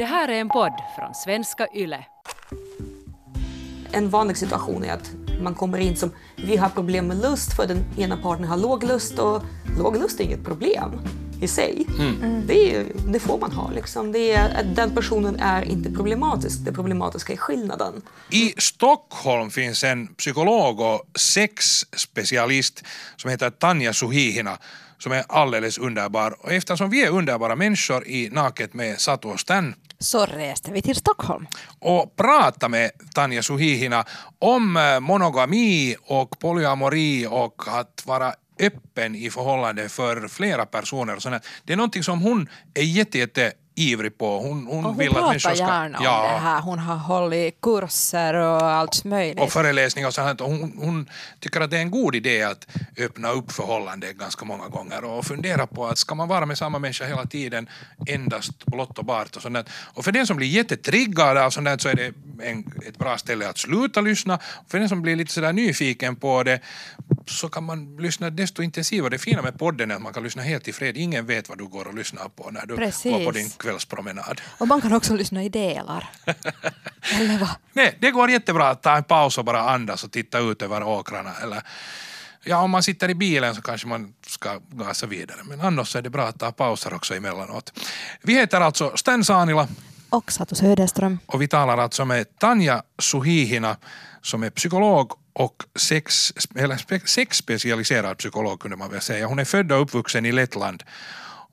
Det här är en podd från svenska YLE. En vanlig situation är att man kommer in som vi har problem med lust för den ena parten har låg lust och låg lust är inget problem i sig. Mm. Det, är, det, får man ha. Liksom. Det är, den personen är inte problematisk. Det problematiska är skillnaden. I Stockholm finns en psykolog och sexspecialist som heter Tanja Suhihina som är alldeles underbar. Och eftersom vi är underbara människor i Naket med Satu och Stan så reste vi till Stockholm. Och pratade med Tanja Suhihina om eh, monogami och polyamori och att vara öppen i förhållande för flera personer. Så det är någonting som hon är jätte, jätte ivrig på. Hon, hon, hon vill att människor ska... gärna om ja. det här. Hon har hållit kurser och allt möjligt. Och föreläsningar och sånt. Hon, hon tycker att det är en god idé att öppna upp förhållanden ganska många gånger och fundera på att ska man vara med samma människa hela tiden endast blott och bart och sånt Och för den som blir jättetriggad av sånt så är det en, ett bra ställe att sluta lyssna. För den som blir lite sådär nyfiken på det så kan man lyssna desto intensivare. Det fina med podden är att man kan lyssna helt i fred. Ingen vet vad du går och lyssnar på när du Precis. går på din kvällspromenad. Och man kan också lyssna i delar. Eller vad? Nej, det går jättebra att ta en paus och bara andas och titta ut över åkrarna. Eller, ja, om man sitter i bilen så kanske man ska gasa vidare. Men annars är det bra att ta pauser också emellanåt. Vi heter alltså Sten Saanila. Och Satu Söderström. Och vi talar alltså med Tanja Suhihina som är psykolog och sex, eller sexspecialiserad psykolog kunde man väl säga. Hon är född och uppvuxen i Lettland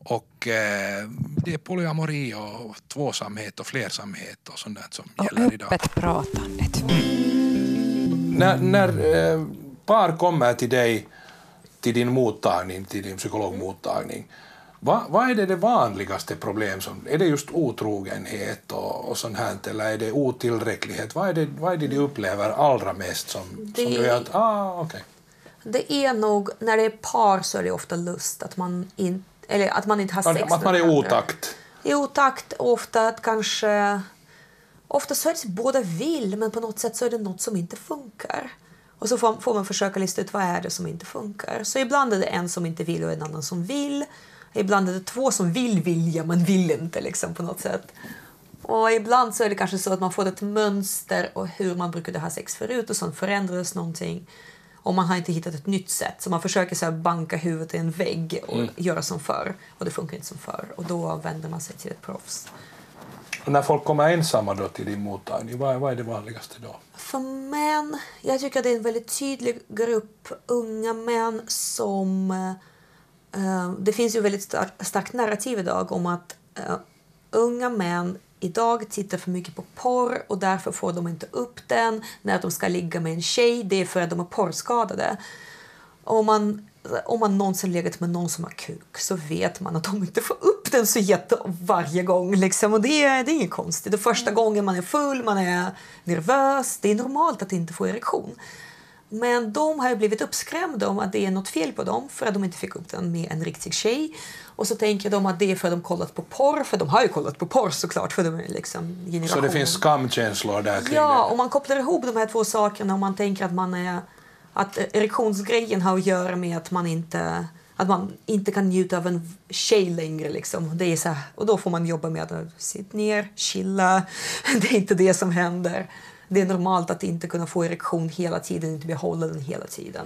och eh, det är polyamori och tvåsamhet och flersamhet och sånt som och gäller idag. Och öppet pratandet. Mm. När, när eh, par kommer till dig, till din mottagning, till din psykologmottagning, vad, vad är det, det vanligaste problem? Som, är det just otrogenhet och, och sånt här, eller är det otillräcklighet? Vad är det, vad är det de upplever allra mest som, det, som gör att, ah, okay. Det är nog, när det är par så är det ofta lust, att man, in, eller att man inte har sex Att man är i otakt? I otakt, ofta att kanske... Ofta så är det så båda vill, men på något sätt så är det något som inte funkar. Och så får, man försöka lista ut vad är det som inte funkar. Så ibland är det en som inte vill och en annan som vill. Ibland är det två som vill vilja men vill inte liksom på något sätt. Och ibland så är det kanske så att man får ett mönster och hur man brukade ha sex förut och sen förändrades någonting och man har inte hittat ett nytt sätt. Så man försöker så banka huvudet i en vägg och mm. göra som förr och det funkar inte som förr och då vänder man sig till ett proffs. Och när folk kommer ensamma då till din mottagning, vad, vad är det vanligaste då? För män, jag tycker att det är en väldigt tydlig grupp unga män som Eh, det finns ju väldigt starkt narrativ idag om att uh, unga män idag tittar för mycket på porr och därför får de inte upp den när de ska ligga med en tjej. Det är för att de är porrskadade. Om man, om man någonsin legat med någon som har kuk så vet man att de inte får upp den så jätte varje gång. Liksom. Och det, är, det är inget konstigt. Det första gången man är full, man är nervös. Det är normalt att inte få erektion. Men de har blivit uppskrämda om att det är något fel på dem för att de inte fick upp den med en riktig tjej. Och så tänker de att det är för att de kollat på porr, för de har ju kollat på porr såklart, för de är liksom Så det finns skamkänslor där kring Ja, och man kopplar ihop de här två sakerna och man tänker att man är att erektionsgrejen har att göra med att man inte att man inte kan njuta av en tjej längre. Liksom. Det är så här, och då får man jobba med att sitta ner, chilla. Det är inte det som händer. Det är normalt att inte kunna få erektion hela tiden, inte behålla den hela tiden.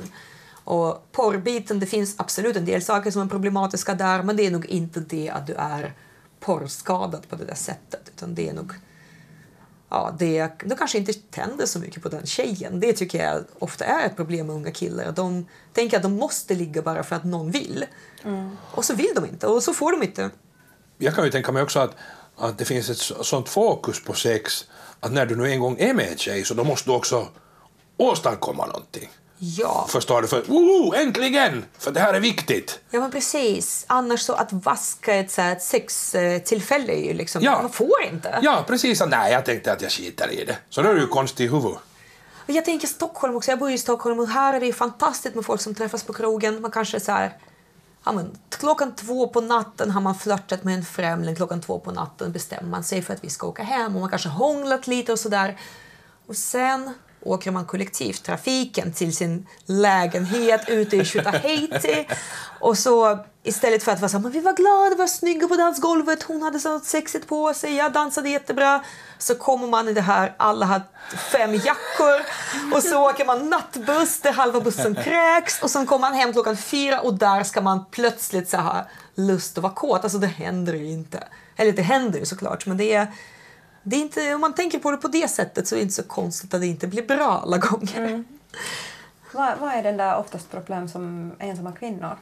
Och porrbiten, det finns absolut en del saker som är problematiska där, men det är nog inte det att du är porrskadad på det där sättet, utan det är nog ja, det, de kanske inte tänder så mycket på den tjejen. Det tycker jag ofta är ett problem med unga killar. De tänker att de måste ligga bara för att någon vill. Mm. Och så vill de inte, och så får de inte. Jag kan ju tänka mig också att, att det finns ett sånt fokus på sex att när du nu en gång är med en tjej så då måste du också åstadkomma någonting. Ja. Förstår du? För woho, äntligen! För det här är viktigt. Ja, men precis. Annars så att vaska ett, så här, ett sextillfälle är ju liksom... Ja. Man får inte. Ja, precis. Nej, jag tänkte att jag skiter i det. Så då är du ju konstig i huvudet. Jag tänker Stockholm också. Jag bor i Stockholm och här är det fantastiskt med folk som träffas på krogen. Man kanske så här ja, men, klockan två på natten har man flörtat med en främling. Klockan två på natten bestämmer man sig för att vi ska åka hem och man kanske hånglat lite och sådär. Och sen åker man kollektivtrafiken till sin lägenhet ute i Tjutaheiti. Och så istället för att vara så men vi var glada, vi var snygga på dansgolvet, hon hade sånt sexigt på sig, jag dansade jättebra. Så kommer man i det här, alla har fem jackor och så åker man nattbuss där halva bussen kräks och sen kommer man hem klockan fyra och där ska man plötsligt så här lust att vara kåt. Alltså det händer ju inte. Eller det händer ju såklart, men det är det är inte, om man tänker på det på det sättet så är det inte så konstigt att det inte blir bra alla gånger. Mm. Vad, vad är den där oftast problem som ensamma kvinnor?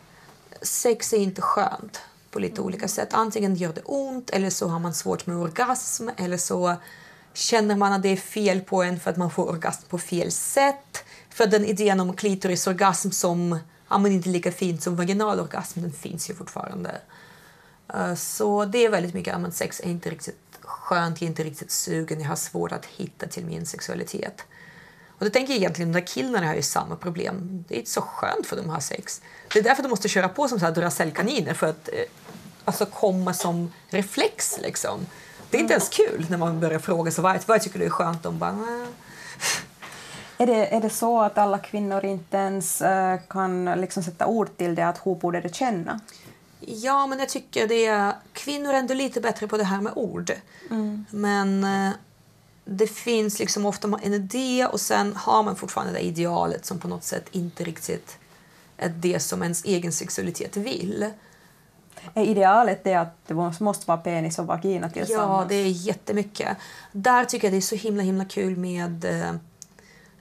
Sex är inte skönt på lite mm. olika sätt. Antingen gör det ont eller så har man svårt med orgasm eller så känner man att det är fel på en för att man får orgasm på fel sätt. För den idén om klitorisorgasm som ja, men inte lika fint som vaginalorgasm, den finns ju fortfarande. Uh, så det är väldigt mycket, ja, sex är inte riktigt skönt, jag är inte riktigt sugen, jag har svårt att hitta till min sexualitet. Och då tänker jag egentligen, de där killarna har ju samma problem. Det är inte så skönt för dem att ha sex. Det är därför de måste köra på som Duracellkaniner för att eh, alltså komma som reflex liksom. Det är inte ens kul när man börjar fråga sig vad, vad tycker du är skönt. De bara, Nä. Är det, är det så att alla kvinnor inte ens uh, kan liksom sätta ord till det, att hur borde det känna? Ja, men jag tycker det är, kvinnor är ändå lite bättre på det här med ord. Mm. Men eh, det finns liksom ofta en idé och sen har man fortfarande det idealet som på något sätt inte riktigt är det som ens egen sexualitet vill. Är idealet det att det måste vara penis och vagina tillsammans? Ja, det är jättemycket. Där tycker jag det är så himla himla kul med... Eh,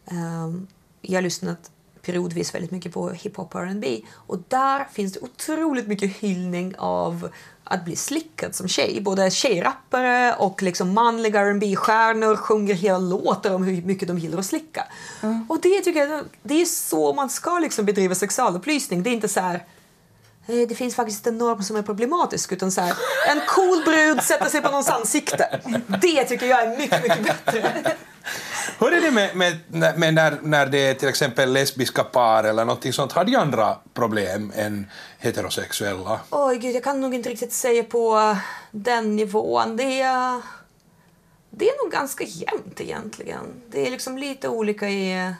eh, jag har lyssnat periodvis väldigt mycket på hiphop och R&B och där finns det otroligt mycket hyllning av att bli slickad som tjej. Både tjejrappare och liksom manliga rb stjärnor sjunger hela låtar om hur mycket de gillar att slicka. Mm. Och det tycker jag, det är så man ska liksom bedriva sexualupplysning. Det är inte så här eh, det finns faktiskt en norm som är problematisk. Utan så här, en cool brud sätter sig på någons ansikte. Det tycker jag är mycket, mycket bättre. Hur är det med, med, med, när, när det är till exempel lesbiska par eller någonting sånt? Har de andra problem än heterosexuella? Oj, gud, jag kan nog inte riktigt säga på den nivån. Det är, det är nog ganska jämnt egentligen. Det är liksom lite olika i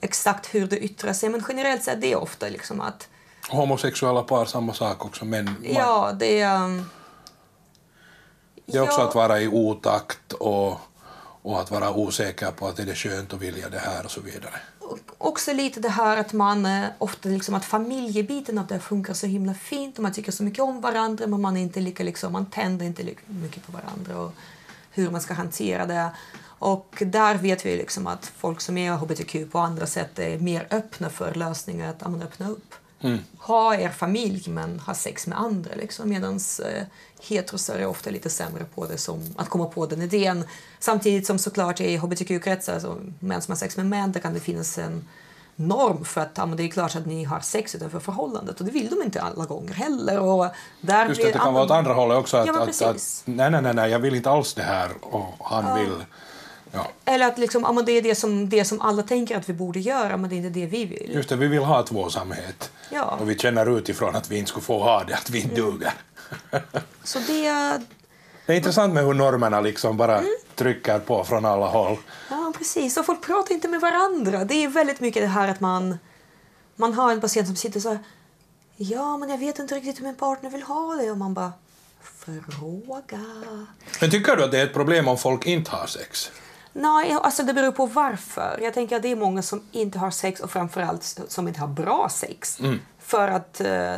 exakt hur det yttrar sig, men generellt sett det är ofta liksom att... Homosexuella par, samma sak också, men... Ja, det är... Um, det är också ja. att vara i otakt och och att vara osäker på att är det skönt att vilja det här och så vidare. Också lite det här att man eh, ofta liksom att familjebiten att det funkar så himla fint och man tycker så mycket om varandra men man är inte lika liksom, man tänder inte lika mycket på varandra och hur man ska hantera det. Och där vet vi liksom att folk som är hbtq på andra sätt är mer öppna för lösningar, att man öppna upp. Mm. Ha er familj men ha sex med andra liksom. Medan eh, heterosar är ofta lite sämre på det som att komma på den idén. Samtidigt som såklart i hbtq-kretsar, alltså män som har sex med män, där kan det finnas en norm för att ja, det är klart att ni har sex utanför förhållandet och det vill de inte alla gånger heller. Och där Just det, det kan vara åt andra hållet också. Att, ja, att, att, nej, nej, nej, jag vill inte alls det här och han ja. vill Ja. Eller att liksom, ja, det är det som, det som alla tänker att vi borde göra, men det är inte det vi vill. Just det, vi vill ha tvåsamhet. Ja. Och vi känner utifrån att vi inte skulle få ha det, att vi inte mm. duger. Så det... Det är intressant med hur normerna liksom bara mm. trycker på från alla håll. Ja, precis. Och folk pratar inte med varandra. Det är väldigt mycket det här att man, man har en patient som sitter så här, Ja, men jag vet inte riktigt hur min partner vill ha det. Och man bara, fråga. Men tycker du att det är ett problem om folk inte har sex? Nej, alltså det beror på varför. Jag tänker att det är många som inte har sex och framförallt som inte har bra sex. Mm. För att eh,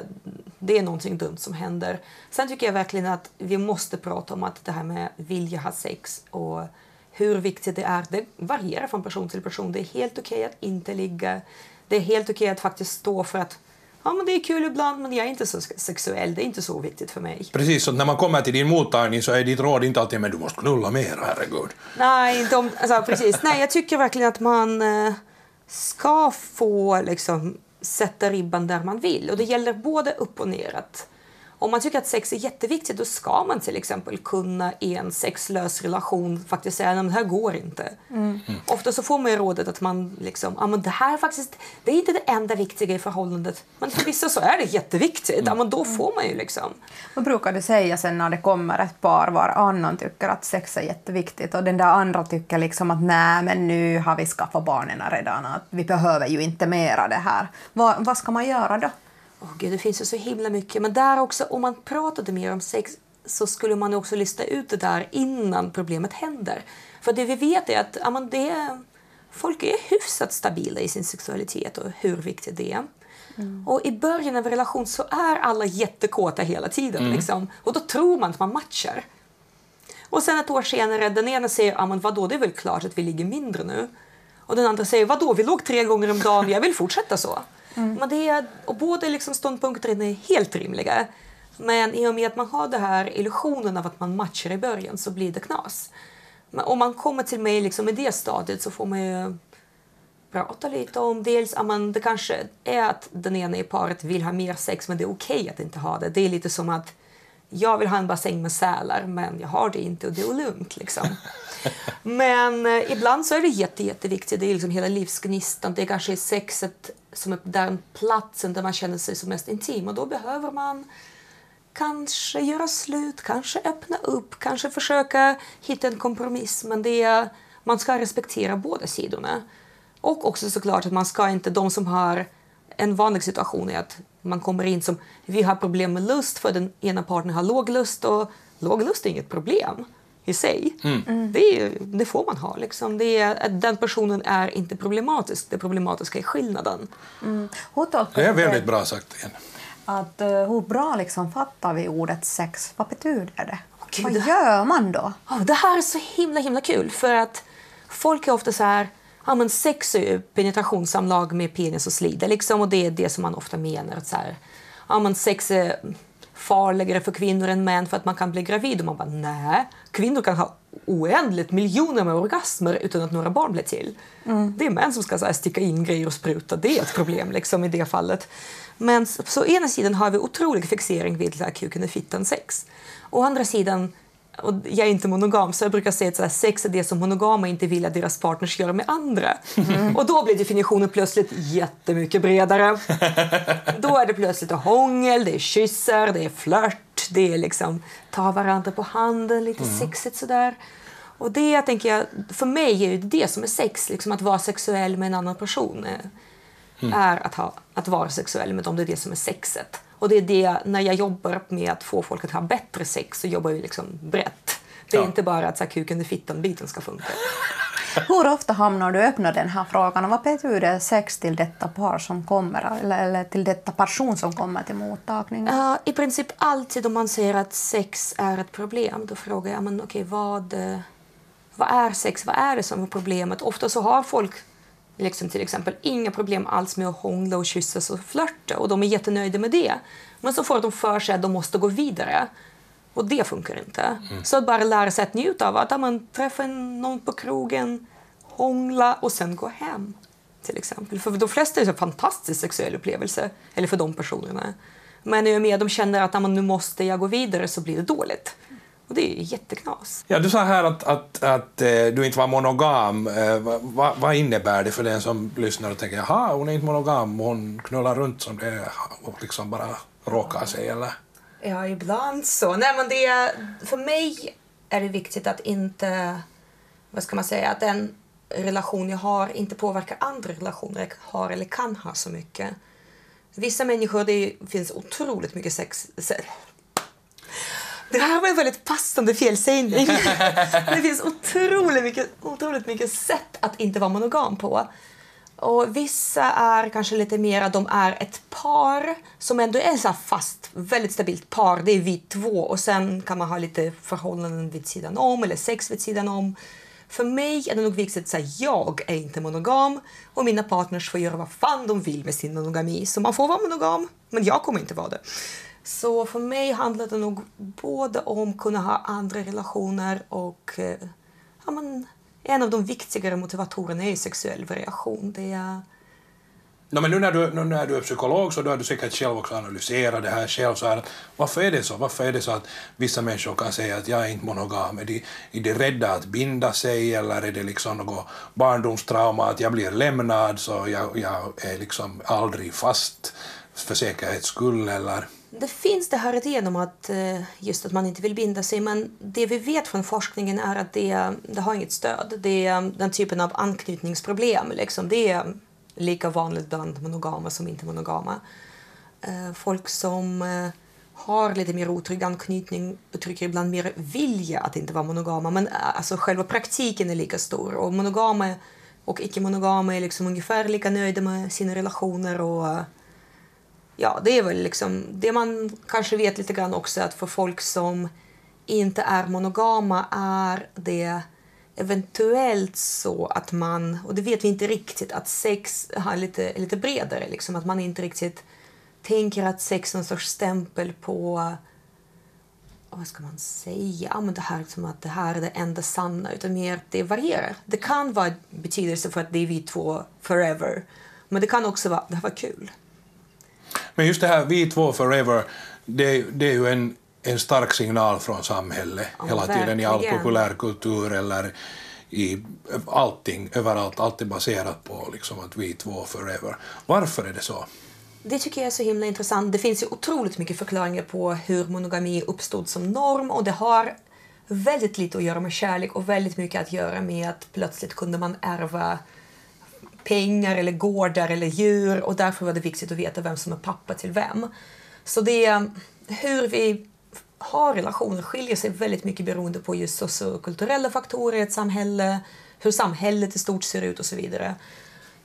det är någonting dumt som händer. Sen tycker jag verkligen att vi måste prata om att det här med vilja ha sex och hur viktigt det är. Det varierar från person till person. Det är helt okej okay att inte ligga. Det är helt okej okay att faktiskt stå för att ja, men det är kul ibland men jag är inte så sexuell, det är inte så viktigt för mig. Precis, så när man kommer till din mottagning så är ditt råd inte alltid men du måste knulla mer, herregud. Nej, inte om, alltså, precis. Nej, jag tycker verkligen att man eh, ska få liksom sätta ribban där man vill och det gäller både upp och ner. Om man tycker att sex är jätteviktigt då ska man till exempel kunna i en sexlös relation faktiskt säga att det här går inte. Mm. Ofta så får man ju rådet att man liksom, ja men det här faktiskt, det är inte det enda viktiga i förhållandet. Men för vissa så är det jätteviktigt. Ja men då får man ju liksom. Vad brukar du säga sen när det kommer ett par var annan tycker att sex är jätteviktigt och den där andra tycker liksom att nej men nu har vi skaffat barnen redan, att vi behöver ju inte mera det här. Vad, vad ska man göra då? Oh, Gud, det finns ju så himla mycket. Men där också, om man pratade mer om sex så skulle man också lista ut det där innan problemet händer. För det vi vet är att ja, det är, folk är hyfsat stabila i sin sexualitet och hur viktigt det är. Mm. Och i början av en relation så är alla jättekåta hela tiden. Mm. Liksom. Och då tror man att man matchar. Och sen ett år senare, den ena säger ja, men vadå, det är väl klart att vi ligger mindre nu. Och den andra säger vadå, vi låg tre gånger om dagen, jag vill fortsätta så. Mm. Men det är, och båda liksom ståndpunkterna är helt rimliga. Men i och med att man har den här illusionen av att man matchar i början så blir det knas. Men om man kommer till mig liksom i det stadiet så får man ju prata lite om dels att man, det kanske är att den ena i paret vill ha mer sex men det är okej okay att inte ha det. Det är lite som att jag vill ha en bassäng med sälar men jag har det inte och det är lugnt. Liksom. men eh, ibland så är det jätte, jätteviktigt. Det är liksom hela livsgnistan. Det är kanske sexet som är den platsen där man känner sig som mest intim och då behöver man kanske göra slut, kanske öppna upp, kanske försöka hitta en kompromiss. Men det är, man ska respektera båda sidorna. Och också såklart att man ska inte, de som har en vanlig situation är att man kommer in som vi har problem med lust för den ena partnern har låg lust och låg lust är inget problem i sig. Mm. mm. Det, är, det, får man ha. Liksom. Det är, den personen är inte problematisk. Det problematiska är skillnaden. Mm. det är väldigt bra sagt. Igen. Att, uh, hur bra liksom fattar vi ordet sex? Vad betyder det? Gud, Vad gör man då? Oh, det här är så himla himla kul. För att folk är ofta så här ja, men sex är ju penetrationssamlag med penis och slida liksom, och det är det som man ofta menar. Att så här, ja, men sex är farligare för kvinnor än män för att man kan bli gravid. Och man bara, nej, kvinnor kan ha oändligt miljoner med orgasmer utan att några barn blir till. Mm. Det är män som ska så här, sticka in grejer och spruta. Det är ett problem liksom, i det fallet. Men så, så ena sidan har vi otrolig fixering vid så här, kuken och fittan sex. Å andra sidan och jag är inte monogam, så jag brukar säga att sex är det som monogama inte vill att deras partners gör med andra. Mm. Och då blir definitionen plötsligt jättemycket bredare. då är det plötsligt hångel, det är kyssar, det är flört, det är liksom ta varandra på handen, lite mm. sexigt sådär. Och det tänker jag, för mig är det det som är sex, liksom att vara sexuell med en annan person. Mm. Är att, ha, att vara sexuell med dem, det är det som är sexet. Och det är det, när jag jobbar med att få folk att ha bättre sex så jobbar vi liksom brett. Det är ja. inte bara att så här, kuken i fittan-biten ska funka. Hur ofta hamnar du öppna den här frågan? Och vad betyder sex till detta par som kommer, eller, eller till detta person som kommer till mottagningen? Uh, I princip alltid om man säger att sex är ett problem, då frågar jag men, okay, vad, vad är sex? Vad är det som är problemet? Ofta så har folk liksom till exempel inga problem alls med att hångla och kyssas och flörta och de är jättenöjda med det. Men så får de för sig att de måste gå vidare. Och det funkar inte. Mm. Så att bara lära sig att njuta av att man träffar någon på krogen, hångla och sen gå hem. Till exempel. För de flesta är det en fantastisk sexuell upplevelse, eller för de personerna. Men i och med att de känner att nu måste jag gå vidare så blir det dåligt. Och det är jätteknas. Ja, du sa här att, att, att eh, du inte var monogam. Eh, vad, vad innebär det för den som lyssnar och tänker jaha, hon är inte monogam, hon knullar runt som det och liksom bara råkar sig, eller? Ja, ibland så. Nej, men det för mig är det viktigt att inte, vad ska man säga, att den relation jag har inte påverkar andra relationer jag har eller kan ha så mycket. Vissa människor, det finns otroligt mycket sex, det här var en väldigt passande felsägning. det finns otroligt mycket, otroligt mycket sätt att inte vara monogam på. Och vissa är kanske lite mer de är ett par som ändå är så fast, väldigt stabilt par. Det är vi två och sen kan man ha lite förhållanden vid sidan om eller sex vid sidan om. För mig är det nog viktigt att jag är inte monogam och mina partners får göra vad fan de vill med sin monogami. Så man får vara monogam, men jag kommer inte vara det. Så för mig handlar det nog både om att kunna ha andra relationer och eh, ja, men, en av de viktigare motivatorerna är sexuell variation. Det är, No, men nu när du, nu när du är psykolog så då har du säkert själv också analyserat det här själv. Så här, varför är det så? Varför är det så att vissa människor kan säga att jag är inte monogam? Är de, är de rädda att binda sig eller är det liksom något barndomstrauma att jag blir lämnad så jag, jag är liksom aldrig fast för säkerhets skull eller? Det finns det här idén om att eh, just att man inte vill binda sig men det vi vet från forskningen är att det, det har inget stöd. Det är eh, den typen av anknytningsproblem. Liksom. Det är lika vanligt bland monogama som inte monogama. Eh, folk som har lite mer otrygg anknytning uttrycker ibland mer vilja att inte vara monogama men alltså själva praktiken är lika stor. Och monogama och icke-monogama är liksom ungefär lika nöjda med sina relationer och ja, det är väl liksom det man kanske vet lite grann också att för folk som inte är monogama är det eventuellt så att man, och det vet vi inte riktigt, att sex är lite, lite bredare. Liksom, att man inte riktigt tänker att sex är någon sorts stämpel på vad ska man säga, men det här som att det här är det enda sanna, utan mer att det varierar. Det kan vara betydelse för att det är vi två forever, men det kan också vara det här var kul. Men just det här vi två forever, det, det är ju en en stark signal från samhället ja, hela tiden verkligen. i all populärkultur eller i allting, överallt, allt är baserat på liksom att vi två forever. Varför är det så? Det tycker jag är så himla intressant. Det finns ju otroligt mycket förklaringar på hur monogami uppstod som norm och det har väldigt lite att göra med kärlek och väldigt mycket att göra med att plötsligt kunde man ärva pengar eller gårdar eller djur och därför var det viktigt att veta vem som är pappa till vem. Så det är mm, hur vi har relationer skiljer sig väldigt mycket beroende på just sociokulturella faktorer i ett samhälle, hur samhället i stort ser ut och så vidare.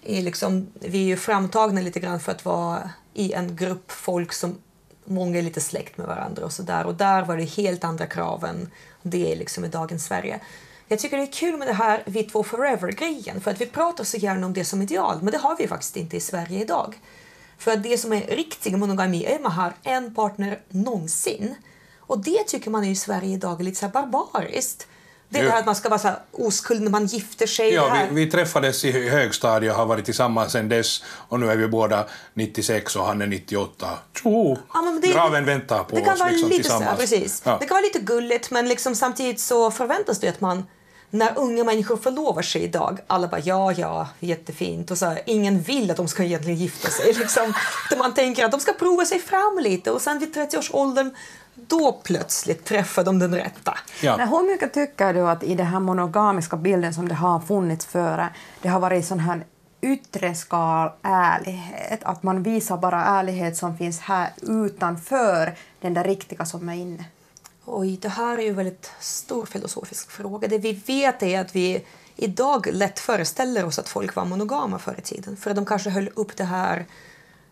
Är liksom, vi är ju framtagna lite grann för att vara i en grupp folk som många är lite släkt med varandra och så där. Och där var det helt andra krav än det är liksom i dagens Sverige. Jag tycker det är kul med det här vi två forever-grejen för att vi pratar så gärna om det som ideal men det har vi faktiskt inte i Sverige idag. För att det som är riktig monogami är att man har en partner någonsin. Och det tycker man i Sverige idag är lite så barbariskt. Det är det här att man ska vara så oskuld när man gifter sig. Ja, vi, vi, träffades i högstadiet och har varit tillsammans sedan dess och nu är vi båda 96 och han är 98. Tjo! Ja, det, Graven väntar på det kan oss vara liksom, lite tillsammans. Så, precis. Ja. Det kan vara lite gulligt men liksom samtidigt så förväntas det att man när unga människor förlovar sig idag, alla bara ja, ja, jättefint och så här, ingen vill att de ska egentligen gifta sig. Liksom. Man tänker att de ska prova sig fram lite och sen vid 30-årsåldern då plötsligt träffar de den rätta. Ja. Men hur mycket tycker du att i den här monogamiska bilden som det har funnits före, det har varit sån här yttre skal ärlighet, att man visar bara ärlighet som finns här utanför den där riktiga som är inne? Oj, det här är ju en väldigt stor filosofisk fråga. Det vi vet är att vi idag lätt föreställer oss att folk var monogama förr i tiden. För att de kanske höll upp det här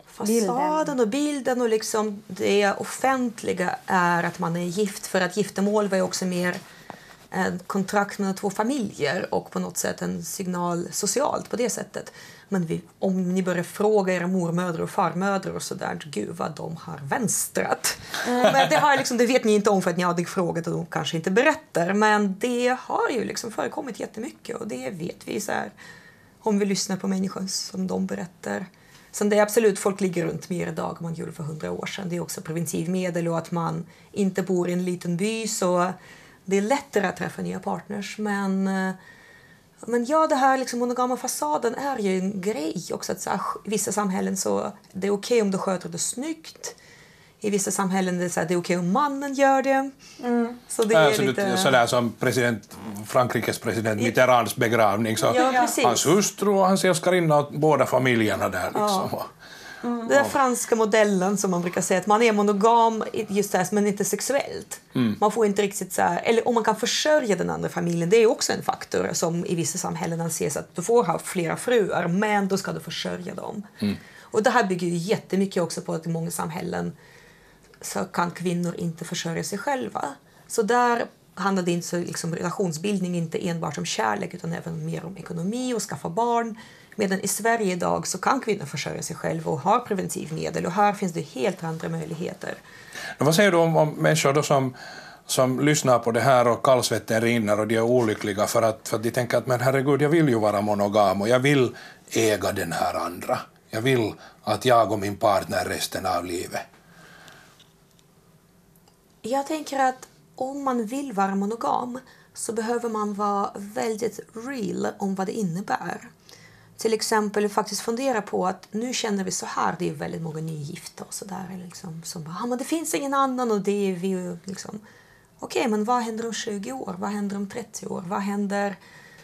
fasaden och bilden och liksom det offentliga är att man är gift. För att giftermål var ju också mer en kontrakt mellan två familjer och på något sätt en signal socialt på det sättet. Men vi, om ni börjar fråga era mormödrar och farmödrar och sådär, gud vad de har vänstrat. Men det, har liksom, det vet ni inte om för att ni aldrig frågat och de kanske inte berättar. Men det har ju liksom förekommit jättemycket och det vet vi så här, om vi lyssnar på människor som de berättar. Sen det är absolut, folk ligger runt mer idag än man gjorde för hundra år sedan. Det är också preventivmedel och att man inte bor i en liten by så det är lättare att träffa nya partners. Men, eh, men ja, det här liksom monogama fasaden är ju en grej också. Att så här, I vissa samhällen så det är okej okay om du sköter det snyggt. I vissa samhällen är det, så här, det är okej okay om mannen gör det. Mm. Så det är lite... Sådär som president, Frankrikes president Mitterrands begravning. Så ja, hans hustru och hans älskarinna och båda familjerna där. Liksom. Ja. Mm. Den franska modellen som man brukar säga att man är monogam just här, men inte sexuellt. Mm. Man får inte riktigt så här, eller om man kan försörja den andra familjen, det är också en faktor som i vissa samhällen anses att du får ha flera fruar, men då ska du försörja dem. Mm. Och det här bygger ju jättemycket också på att i många samhällen så kan kvinnor inte försörja sig själva. Så där handlar det inte så, liksom, relationsbildning inte enbart om kärlek utan även mer om ekonomi och skaffa barn. Medan i Sverige idag så kan kvinnor försörja sig själva och har preventivmedel och här finns det helt andra möjligheter. vad säger du om, om människor som, som lyssnar på det här och kallsvetten rinner och de är olyckliga för att, för att de tänker att men herregud, jag vill ju vara monogam och jag vill äga den här andra. jag vill att jag och min partner resten av livet? Jag tänker att om man vill vara monogam så behöver man vara väldigt real om vad det innebär. Till exempel faktiskt fundera på att nu känner vi så här, det är väldigt många nygifta och sådär. Liksom, som bara, ah, men det finns ingen annan och det är vi liksom. Okej, okay, men vad händer om 20 år? Vad händer om 30 år? Vad händer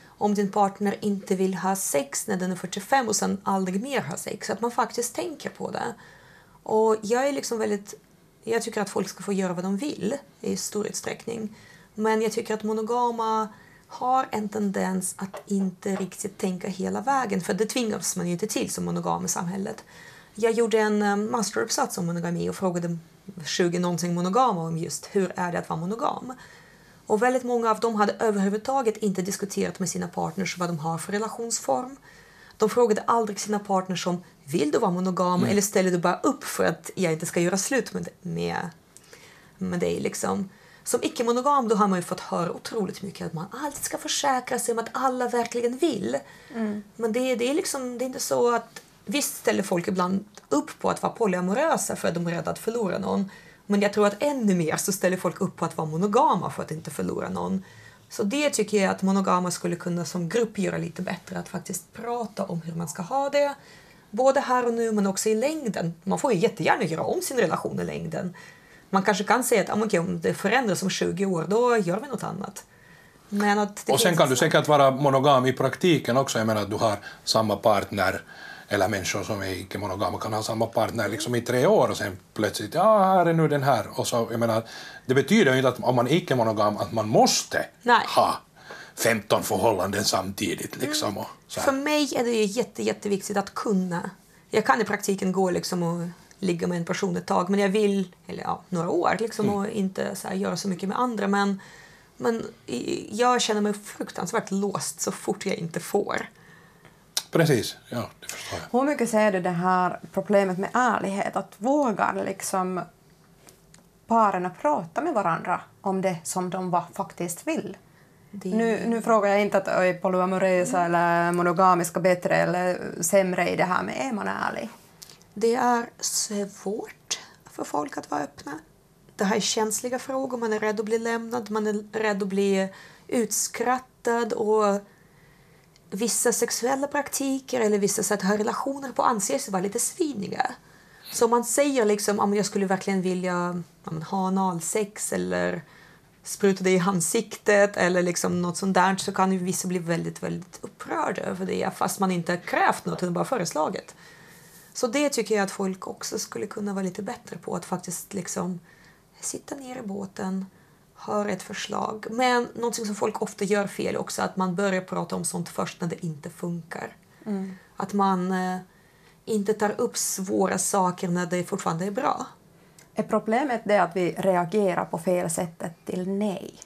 om din partner inte vill ha sex när den är 45 och sen aldrig mer ha sex? Att man faktiskt tänker på det. Och jag är liksom väldigt jag tycker att folk ska få göra vad de vill i stor utsträckning. Men jag tycker att monogama har en tendens att inte riktigt tänka hela vägen, för det tvingas man ju inte till som monogam i samhället. Jag gjorde en eh, masteruppsats om monogami och frågade 20 någonting monogama om just hur är det att vara monogam. Och väldigt många av dem hade överhuvudtaget inte diskuterat med sina partners vad de har för relationsform. De frågade aldrig sina partners om vill du vara monogam mm. eller ställer du bara upp för att jag inte ska göra slut med, med, med dig? Liksom. Som icke-monogam då har man ju fått höra otroligt mycket att man alltid ska försäkra sig om att alla verkligen vill. Mm. Men det, det, är liksom, det är inte så att... Visst ställer folk ibland upp på att vara polyamorösa för att de är rädda att förlora någon. Men jag tror att ännu mer så ställer folk upp på att vara monogama för att inte förlora någon. Så det tycker jag att monogama skulle kunna som grupp göra lite bättre, att faktiskt prata om hur man ska ha det. Både här och nu men också i längden. Man får ju jättegärna göra om sin relation i längden. Man kanske kan säga att ah, okay, om det förändras om 20 år, då gör vi något annat. Men att och sen kan du säkert vara monogam i praktiken också. Jag menar att du har samma partner eller människor som är icke-monogama kan ha samma partner liksom i tre år och sen plötsligt, ja, här är nu den här. Och så, jag menar, det betyder ju inte att om man är icke-monogam att man måste Nej. ha 15 förhållanden samtidigt. Liksom, mm. För mig är det jätte, jätteviktigt att kunna. Jag kan i praktiken gå liksom och ligga med en person ett tag, men jag vill, eller ja, några år, liksom, mm. och inte så här, göra så mycket med andra. Men, men jag känner mig fruktansvärt låst så fort jag inte får. Precis, ja, det förstår jag. Hur mycket ser du det här problemet med ärlighet, att våga liksom paren att prata med varandra om det som de faktiskt vill? Det... Nu, nu frågar jag inte att är polyamorösa mm. eller monogamiska bättre eller sämre i det här, men är man ärlig? Det är svårt för folk att vara öppna. Det här är känsliga frågor, man är rädd att bli lämnad, man är rädd att bli utskrattad och vissa sexuella praktiker eller vissa sätt att ha relationer på anses vara lite sviniga. Så om man säger liksom att jag skulle verkligen vilja ha analsex eller spruta det i ansiktet eller liksom något sånt där så kan ju vissa bli väldigt, väldigt upprörda över det fast man inte krävt något utan bara föreslagit. Så det tycker jag att folk också skulle kunna vara lite bättre på att faktiskt liksom sitta ner i båten, höra ett förslag. Men något som folk ofta gör fel också att man börjar prata om sånt först när det inte funkar. Mm. Att man eh, inte tar upp svåra saker när det fortfarande är bra. Är problemet det att vi reagerar på fel sättet till nej?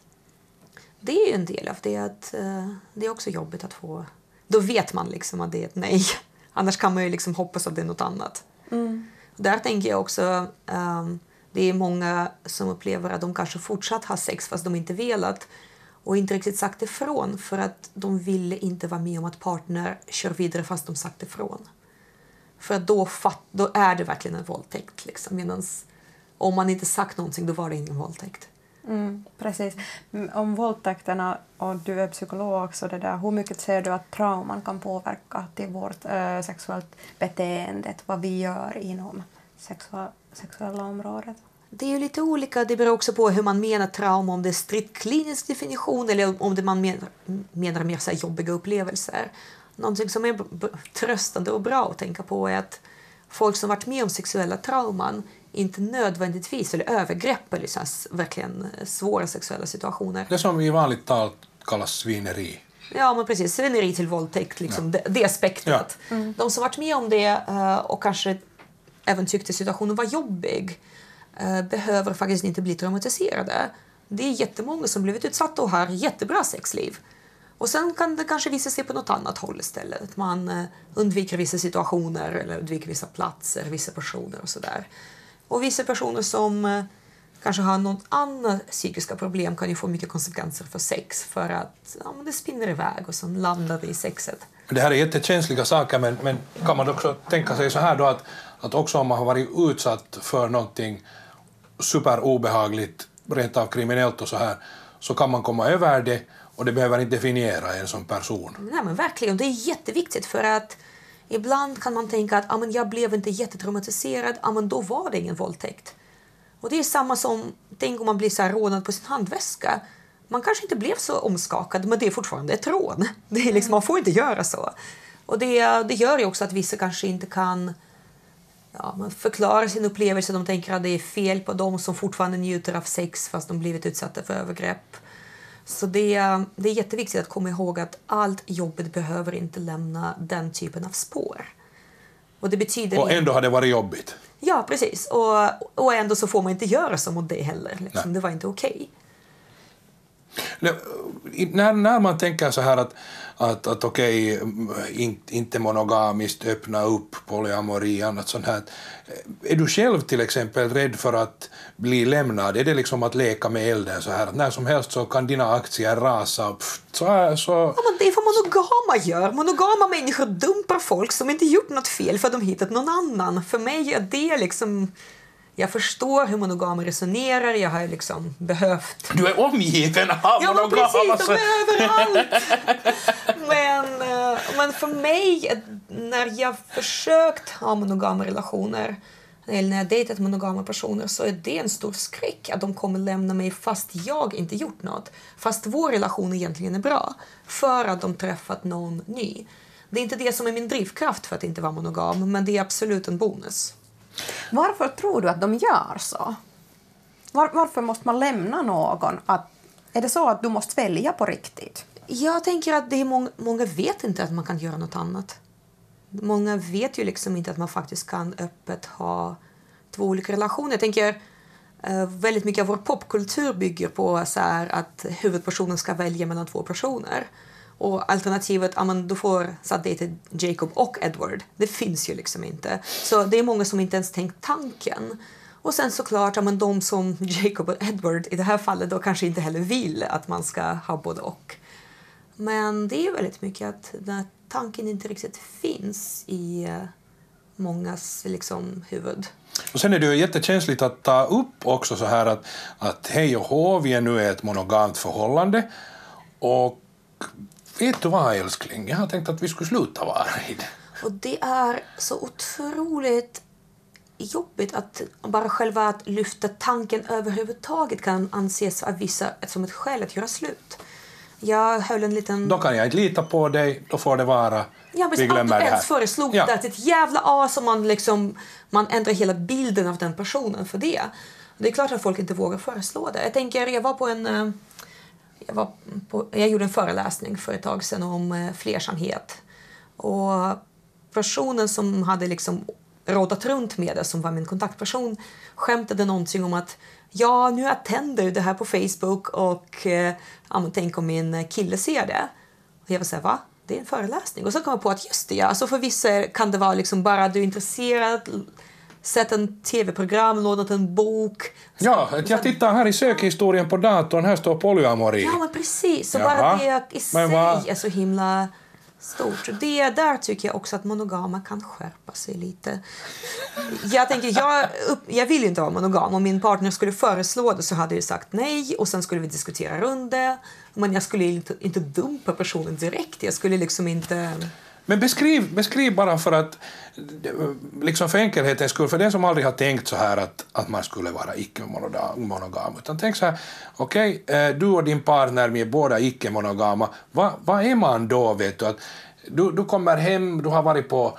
Det är en del av det. Att, uh, det är också jobbigt att få... Då vet man liksom att det är ett nej. Annars kan man ju liksom hoppas att det är något annat. Mm. Där tänker jag också... Um, det är många som upplever att de kanske fortsatt har sex fast de inte velat och inte riktigt sagt ifrån för att de ville inte vara med om att partner kör vidare fast de sagt ifrån. För att då, fatt, då är det verkligen en våldtäkt. Liksom. Medans om man inte sagt någonting, då var det ingen våldtäkt. Mm, precis. Mm, om våldtäkterna, och du är psykolog också, det där, hur mycket ser du att trauman kan påverka till vårt äh, sexuellt beteende, vad vi gör inom sexua sexuella området? Det är ju lite olika. Det beror också på hur man menar trauma, om det är strikt klinisk definition eller om det man menar, menar mer så jobbiga upplevelser. Någonting som är tröstande och bra att tänka på är att folk som varit med om sexuella trauman inte nödvändigtvis, eller övergrepp eller så verkligen svåra sexuella situationer. Det som i vanligt tal kallas svineri. Ja, men precis. Svineri till våldtäkt, liksom, ja. det, det spektrat. Ja. Mm. De som varit med om det uh, och kanske även tyckte situationen var jobbig uh, behöver faktiskt inte bli traumatiserade. Det är jättemånga som blivit utsatta och har jättebra sexliv. Och sen kan det kanske visa sig på något annat håll istället. Att man eh, undviker vissa situationer eller undviker vissa platser, vissa personer och sådär. Och vissa personer som eh, kanske har något annat psykiska problem kan ju få mycket konsekvenser för sex för att ja, men det spinner iväg och sen landar det i sexet. Det här är jättekänsliga saker, men, men kan man också tänka sig så här då att, att också om man har varit utsatt för någonting superobehagligt, rent av kriminellt och så här, så kan man komma över det och det behöver inte definiera en som person. Nej men verkligen, det är jätteviktigt för att ibland kan man tänka att ah, men jag blev inte jättetraumatiserad, ah, men då var det ingen våldtäkt. Och det är samma som, tänk om man blir så här rånad på sin handväska. Man kanske inte blev så omskakad, men det är fortfarande ett rån. Det är liksom, man får inte göra så. Och det, det gör ju också att vissa kanske inte kan ja, man förklarar sin upplevelse. De tänker att det är fel på dem som fortfarande njuter av sex fast de blivit utsatta för övergrepp. Så det, det är jätteviktigt att komma ihåg att allt jobbet behöver inte lämna den typen av spår. Och, det betyder och ändå har det varit jobbigt? Ja, precis. Och, och ändå så får man inte göra så mot det heller. Liksom. Det var inte okej. Okay. När, när man tänker så här att att, att okej, okay, in, inte monogamiskt, öppna upp polyamori och annat sånt här. Eh, är du själv till exempel rädd för att bli lämnad? Är det liksom att leka med elden så här att när som helst så kan dina aktier rasa? Pff, så här, så... Ja, men det är vad monogama gör. Monogama människor dumpar folk som inte gjort något fel för att de hittat någon annan. För mig är det liksom jag förstår hur monogamer resonerar, jag har liksom behövt... Du är omgiven av ja, monogama! Ja, precis, de är överallt! men, eh, men för mig, när jag försökt ha monogama relationer eller när jag dejtat monogama personer så är det en stor skräck att de kommer lämna mig fast jag inte gjort något. Fast vår relation egentligen är bra. För att de träffat någon ny. Det är inte det som är min drivkraft för att inte vara monogam, men det är absolut en bonus. Varför tror du att de gör så? Var, varför måste man lämna någon? Att, är det så att du måste välja på riktigt? Jag tänker att det är många, många vet inte att man kan göra något annat. Många vet ju liksom inte att man faktiskt kan öppet ha två olika relationer. Jag tänker eh, väldigt mycket av vår popkultur bygger på så här, att huvudpersonen ska välja mellan två personer. Och alternativet, ja men du får så dejta Jacob och Edward. Det finns ju liksom inte. Så det är många som inte ens tänkt tanken. Och sen såklart, ja men de som Jacob och Edward i det här fallet då kanske inte heller vill att man ska ha både och. Men det är väldigt mycket att den här tanken inte riktigt finns i eh, mångas liksom, huvud. Och sen är det ju jättekänsligt att ta upp också så här att, att hej och hå, vi är nu i ett monogamt förhållande och Vet du vad älskling, jag har tänkt att vi skulle sluta vara det. Och det är så otroligt jobbigt att bara själva att lyfta tanken överhuvudtaget kan anses av vissa som ett skäl att göra slut. Jag höll en liten... Då kan jag inte lita på dig, då får det vara. Ja, men vi glömmer det här. föreslog ja. det att ett jävla as och man, liksom, man ändrar hela bilden av den personen för det. Det är klart att folk inte vågar föreslå det. Jag tänker, jag var på en eh, jag, var på, jag gjorde en föreläsning för ett tag sedan om eh, flersamhet. Och personen som hade liksom rådat runt med det, som var min kontaktperson, skämtade någonting om att ja, nu attender det här på Facebook och eh, ja, tänk om min kille ser det. Och jag var såhär, va? Det är en föreläsning. Och så kom jag på att just det, ja, alltså för vissa kan det vara liksom bara du är intresserad, sett en tv-program, lånat en bok. Ja, jag tittar här i sökhistorien på datorn, här står polyamori. Ja, men precis. Så bara det i sig är så himla stort. Det där tycker jag också att monogama kan skärpa sig lite. Jag tänker, jag, upp, jag vill inte vara monogam. Om min partner skulle föreslå det så hade jag sagt nej och sen skulle vi diskutera runt det. Men jag skulle inte, inte dumpa personen direkt. Jag skulle liksom inte... Men beskriv, beskriv bara för att, liksom för enkelhetens skull, för den som aldrig har tänkt så här att, att man skulle vara icke-monogam, utan tänk så här, okej, okay, du och din partner, vi är båda icke-monogama, vad, va är man då, vet du? Att du, du kommer hem, du har varit på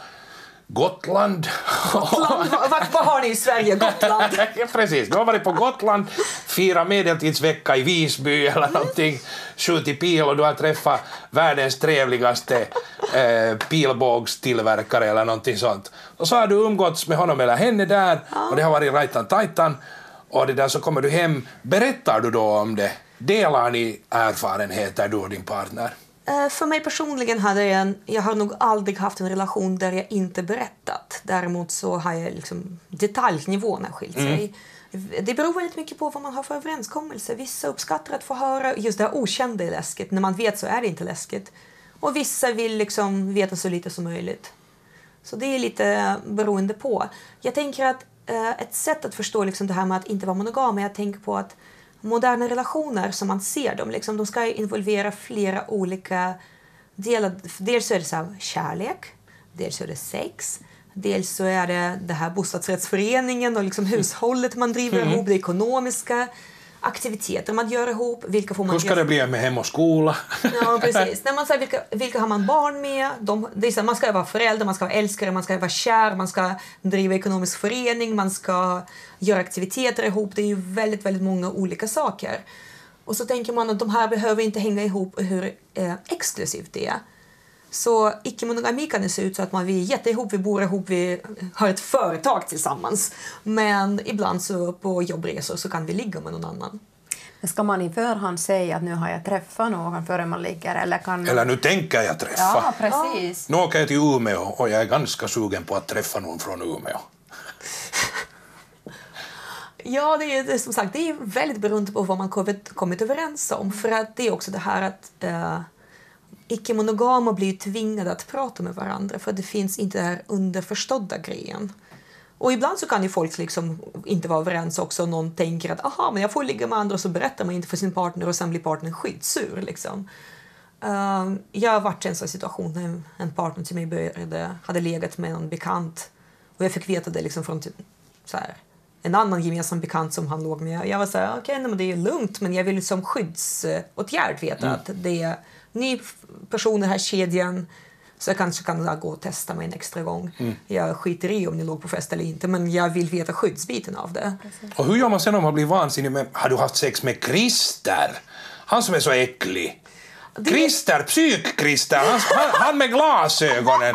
Gotland. Gotland? Vad har ni i Sverige? Gotland? Precis, du har varit på Gotland, fyra medeltidsvecka i Visby eller någonting, skjutit pil och du har träffat världens trevligaste eh, pilbågstillverkare eller någonting sånt. Och så har du umgåtts med honom eller henne där och det har varit rajtan tajtan och det där så kommer du hem. Berättar du då om det? Delar ni erfarenheter du och din partner? Eh, för mig personligen hade jag en, jag har nog aldrig haft en relation där jag inte berättat. Däremot så har jag liksom detaljnivån skilt sig. Mm. Det beror väldigt mycket på vad man har för överenskommelse. Vissa uppskattar att få höra just det här okända är läskigt. När man vet så är det inte läskigt. Och vissa vill liksom veta så lite som möjligt. Så det är lite beroende på. Jag tänker att eh, ett sätt att förstå liksom det här med att inte vara monogam är att tänka på att moderna relationer som man ser dem, liksom, de ska involvera flera olika delar. Dels är det så kärlek, dels är det sex, dels så är det det här bostadsrättsföreningen och liksom hushållet man driver mm. ihop, det ekonomiska aktiviteter man gör ihop. Vilka får man Hur ska det bli med hem och skola? Ja, precis. När man säger vilka, vilka har man barn med? De, så, man ska vara förälder, man ska vara älskare, man ska vara kär, man ska driva ekonomisk förening, man ska göra aktiviteter ihop. Det är ju väldigt, väldigt många olika saker. Och så tänker man att de här behöver inte hänga ihop hur eh, exklusivt det är. Så icke-monogami kan se ut så att man vi är jätteihop, vi bor ihop, vi har ett företag tillsammans. Men ibland så på jobbresor så kan vi ligga med någon annan. Men ska man i förhand säga att nu har jag träffat någon före man ligger? Eller, kan... eller nu tänker jag träffa. Ja, precis. Nu åker jag till Umeå och jag är ganska sugen på att träffa någon från Umeå. Ja, det är, det som sagt det är väldigt beroende på vad man kommit, kommit överens om. För att det är också det här att uh, icke-monogama blir tvingade att prata med varandra för det finns inte den här underförstådda grejen. Och ibland så kan ju folk liksom inte vara överens också. Någon tänker att aha, men jag får ligga med andra och så berättar man inte för sin partner och sen blir partnern skitsur. Liksom. Uh, jag har varit i en sån situation när en partner till mig började, hade legat med en bekant och jag fick veta det liksom från typ, så här, en annan gemensam bekant som han låg med. Jag var så här, okej, okay, det är lugnt men jag vill som skyddsåtgärd veta mm. att det är ny person i den här kedjan så jag kanske kan gå och testa mig en extra gång. Mm. Jag skiter i om ni låg på fest eller inte, men jag vill veta skyddsbiten av det. Och hur gör man sen om man blir vansinnig? Med, har du haft sex med Christer? Han som är så äcklig. Det... Christer, psyk-Christer, han, han, han, med glasögonen.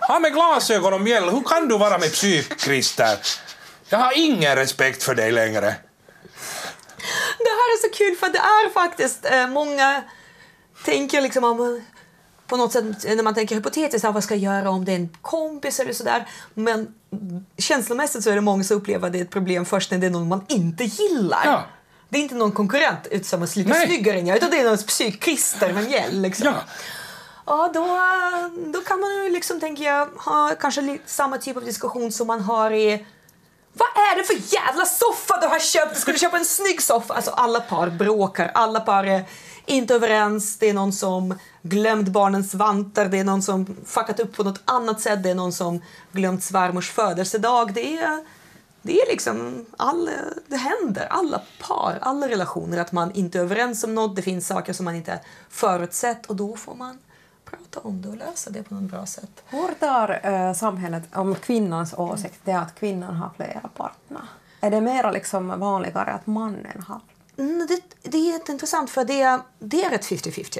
Han med glasögon och mjäll. Hur kan du vara med psyk-Christer? Jag har ingen respekt för dig längre. Det här är så kul för det är faktiskt eh, många tänker liksom om på något sätt när man tänker hypotetiskt, vad ska jag göra om det är en kompis eller sådär. Men känslomässigt så är det många som upplever att det är ett problem först när det är någon man inte gillar. Ja. Det är inte någon konkurrent som är lite snyggare än jag, utan det är någon psykister med mjäll. Liksom. Ja. Ja, då, då kan man ju liksom, tänker jag, ha kanske samma typ av diskussion som man har i vad är det för jävla soffa du har köpt? Du köpa en snygg soffa? Alltså alla par bråkar, alla par är inte överens, det är någon som glömt barnens vantar, det är någon som fuckat upp på något annat sätt, det är någon som glömt svärmors födelsedag. Det är, det är liksom, all, det händer, alla par, alla relationer, att man inte är överens om något, det finns saker som man inte förutsett. Och då får man prata om det och lösa det på något bra sätt. Hur tar äh, samhället om kvinnans åsikt? Det är att kvinnan har flera partner? Är det mer liksom vanligare att mannen har det, det är jätteintressant för det, det är rätt 50-50.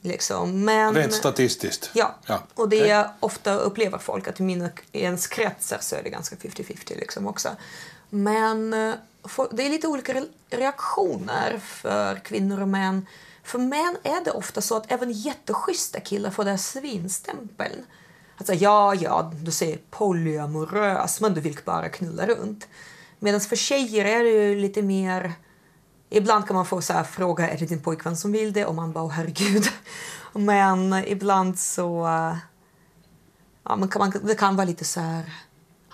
Liksom. Men, Rent statistiskt? Ja. ja. Och det är ofta upplever folk att i, mina, ens kretsar så är det ganska 50-50 liksom också. Men eh, det är lite olika reaktioner för kvinnor och män. För män är det ofta så att även jätteschyssta killar får den här svinstämpeln. Alltså, ja, ja, du säger polyamorös, men du vill bara knulla runt. Medan för tjejer är det ju lite mer Ibland kan man få så här, fråga är det din pojkvän som vill det och man bara oh, herregud. Men ibland så ja, man kan, man, det kan vara lite så här,